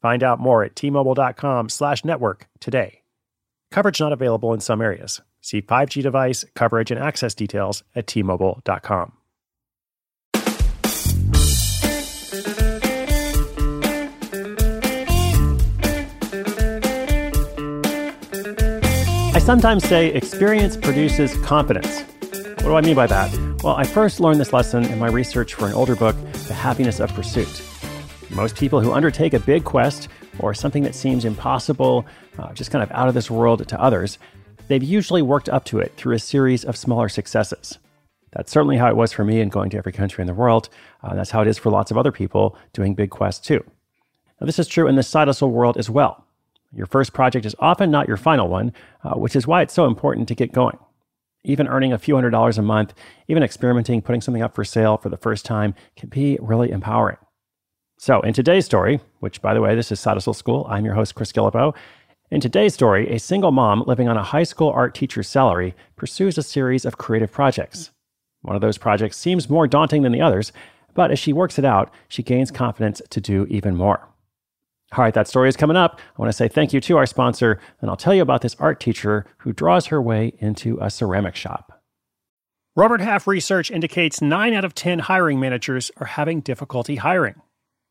Find out more at tmobile.com slash network today. Coverage not available in some areas. See 5G device coverage and access details at tmobile.com. I sometimes say experience produces confidence. What do I mean by that? Well, I first learned this lesson in my research for an older book, The Happiness of Pursuit. Most people who undertake a big quest or something that seems impossible, uh, just kind of out of this world to others, they've usually worked up to it through a series of smaller successes. That's certainly how it was for me in going to every country in the world. Uh, that's how it is for lots of other people doing big quests too. Now, this is true in the side hustle world as well. Your first project is often not your final one, uh, which is why it's so important to get going. Even earning a few hundred dollars a month, even experimenting, putting something up for sale for the first time can be really empowering. So, in today's story, which by the way, this is Side School, I'm your host, Chris Guillebeau. In today's story, a single mom living on a high school art teacher's salary pursues a series of creative projects. One of those projects seems more daunting than the others, but as she works it out, she gains confidence to do even more. All right, that story is coming up. I want to say thank you to our sponsor, and I'll tell you about this art teacher who draws her way into a ceramic shop. Robert Half research indicates 9 out of 10 hiring managers are having difficulty hiring.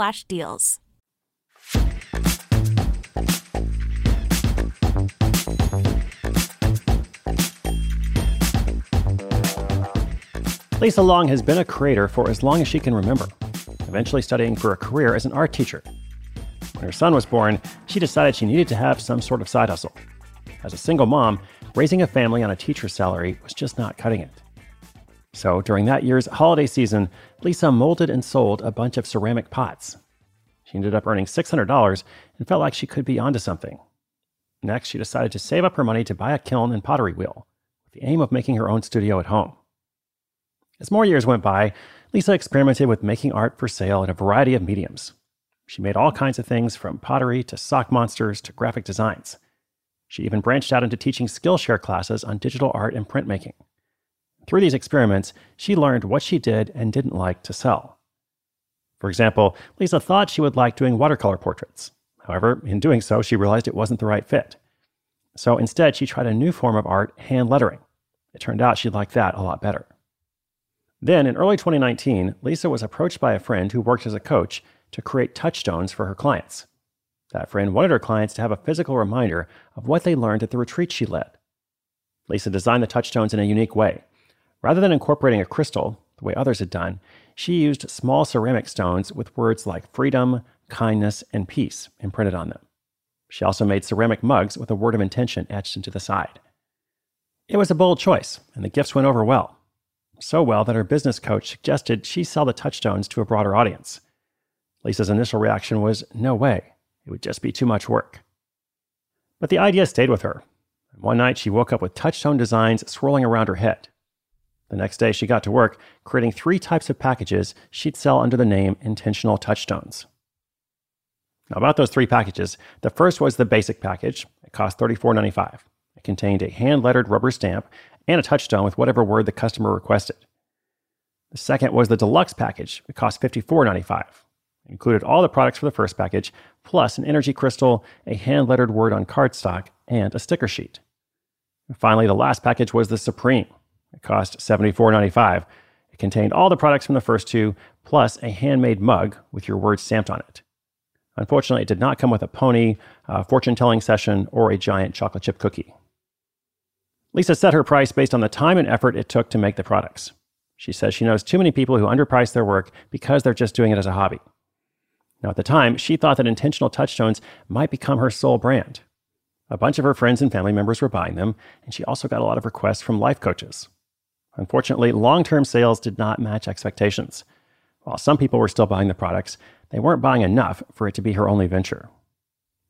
slash deals. Lisa Long has been a creator for as long as she can remember, eventually studying for a career as an art teacher. When her son was born, she decided she needed to have some sort of side hustle. As a single mom, raising a family on a teacher's salary was just not cutting it. So during that year's holiday season, Lisa molded and sold a bunch of ceramic pots. She ended up earning $600 and felt like she could be onto something. Next, she decided to save up her money to buy a kiln and pottery wheel, with the aim of making her own studio at home. As more years went by, Lisa experimented with making art for sale in a variety of mediums. She made all kinds of things from pottery to sock monsters to graphic designs. She even branched out into teaching Skillshare classes on digital art and printmaking. Through these experiments, she learned what she did and didn't like to sell. For example, Lisa thought she would like doing watercolor portraits. However, in doing so, she realized it wasn't the right fit. So instead, she tried a new form of art, hand lettering. It turned out she liked that a lot better. Then, in early 2019, Lisa was approached by a friend who worked as a coach to create touchstones for her clients. That friend wanted her clients to have a physical reminder of what they learned at the retreat she led. Lisa designed the touchstones in a unique way. Rather than incorporating a crystal, the way others had done, she used small ceramic stones with words like freedom, kindness, and peace imprinted on them. She also made ceramic mugs with a word of intention etched into the side. It was a bold choice, and the gifts went over well. So well that her business coach suggested she sell the touchstones to a broader audience. Lisa's initial reaction was no way, it would just be too much work. But the idea stayed with her. One night she woke up with touchstone designs swirling around her head. The next day, she got to work creating three types of packages she'd sell under the name Intentional Touchstones. Now, about those three packages, the first was the basic package. It cost $34.95. It contained a hand lettered rubber stamp and a touchstone with whatever word the customer requested. The second was the deluxe package. It cost $54.95. It included all the products for the first package, plus an energy crystal, a hand lettered word on cardstock, and a sticker sheet. And finally, the last package was the Supreme. It cost $74.95. It contained all the products from the first two, plus a handmade mug with your words stamped on it. Unfortunately, it did not come with a pony, a fortune telling session, or a giant chocolate chip cookie. Lisa set her price based on the time and effort it took to make the products. She says she knows too many people who underprice their work because they're just doing it as a hobby. Now, at the time, she thought that intentional touchstones might become her sole brand. A bunch of her friends and family members were buying them, and she also got a lot of requests from life coaches. Unfortunately, long term sales did not match expectations. While some people were still buying the products, they weren't buying enough for it to be her only venture.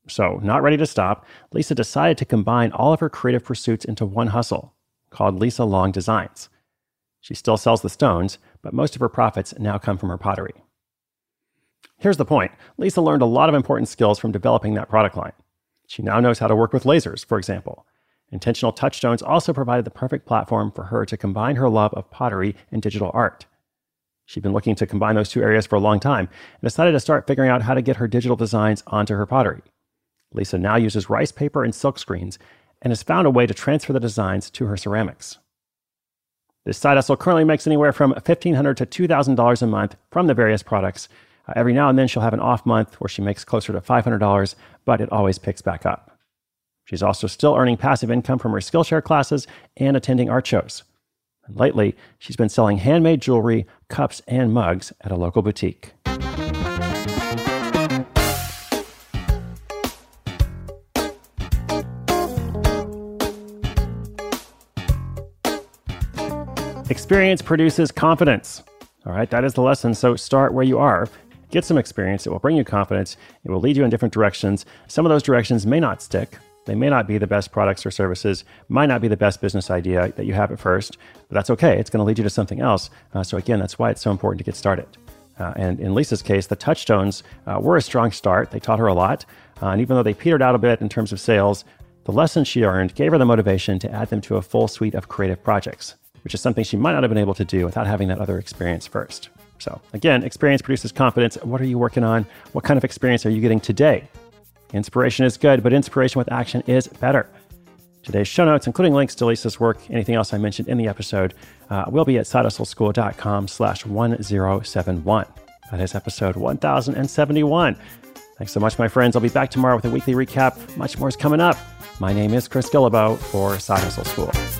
So, not ready to stop, Lisa decided to combine all of her creative pursuits into one hustle called Lisa Long Designs. She still sells the stones, but most of her profits now come from her pottery. Here's the point Lisa learned a lot of important skills from developing that product line. She now knows how to work with lasers, for example. Intentional Touchstones also provided the perfect platform for her to combine her love of pottery and digital art. She'd been looking to combine those two areas for a long time and decided to start figuring out how to get her digital designs onto her pottery. Lisa now uses rice paper and silk screens and has found a way to transfer the designs to her ceramics. This side hustle currently makes anywhere from $1,500 to $2,000 a month from the various products. Uh, every now and then she'll have an off month where she makes closer to $500, but it always picks back up. She's also still earning passive income from her Skillshare classes and attending art shows. And lately, she's been selling handmade jewelry, cups, and mugs at a local boutique. Experience produces confidence. All right, that is the lesson. So start where you are. Get some experience. It will bring you confidence. It will lead you in different directions. Some of those directions may not stick. They may not be the best products or services, might not be the best business idea that you have at first, but that's okay. It's going to lead you to something else. Uh, so, again, that's why it's so important to get started. Uh, and in Lisa's case, the touchstones uh, were a strong start. They taught her a lot. Uh, and even though they petered out a bit in terms of sales, the lessons she earned gave her the motivation to add them to a full suite of creative projects, which is something she might not have been able to do without having that other experience first. So, again, experience produces confidence. What are you working on? What kind of experience are you getting today? Inspiration is good, but inspiration with action is better. Today's show notes, including links to Lisa's work, anything else I mentioned in the episode, uh, will be at sidehustleschool.com slash 1071. That is episode 1071. Thanks so much, my friends. I'll be back tomorrow with a weekly recap. Much more is coming up. My name is Chris Guillebeau for Side Hustle School.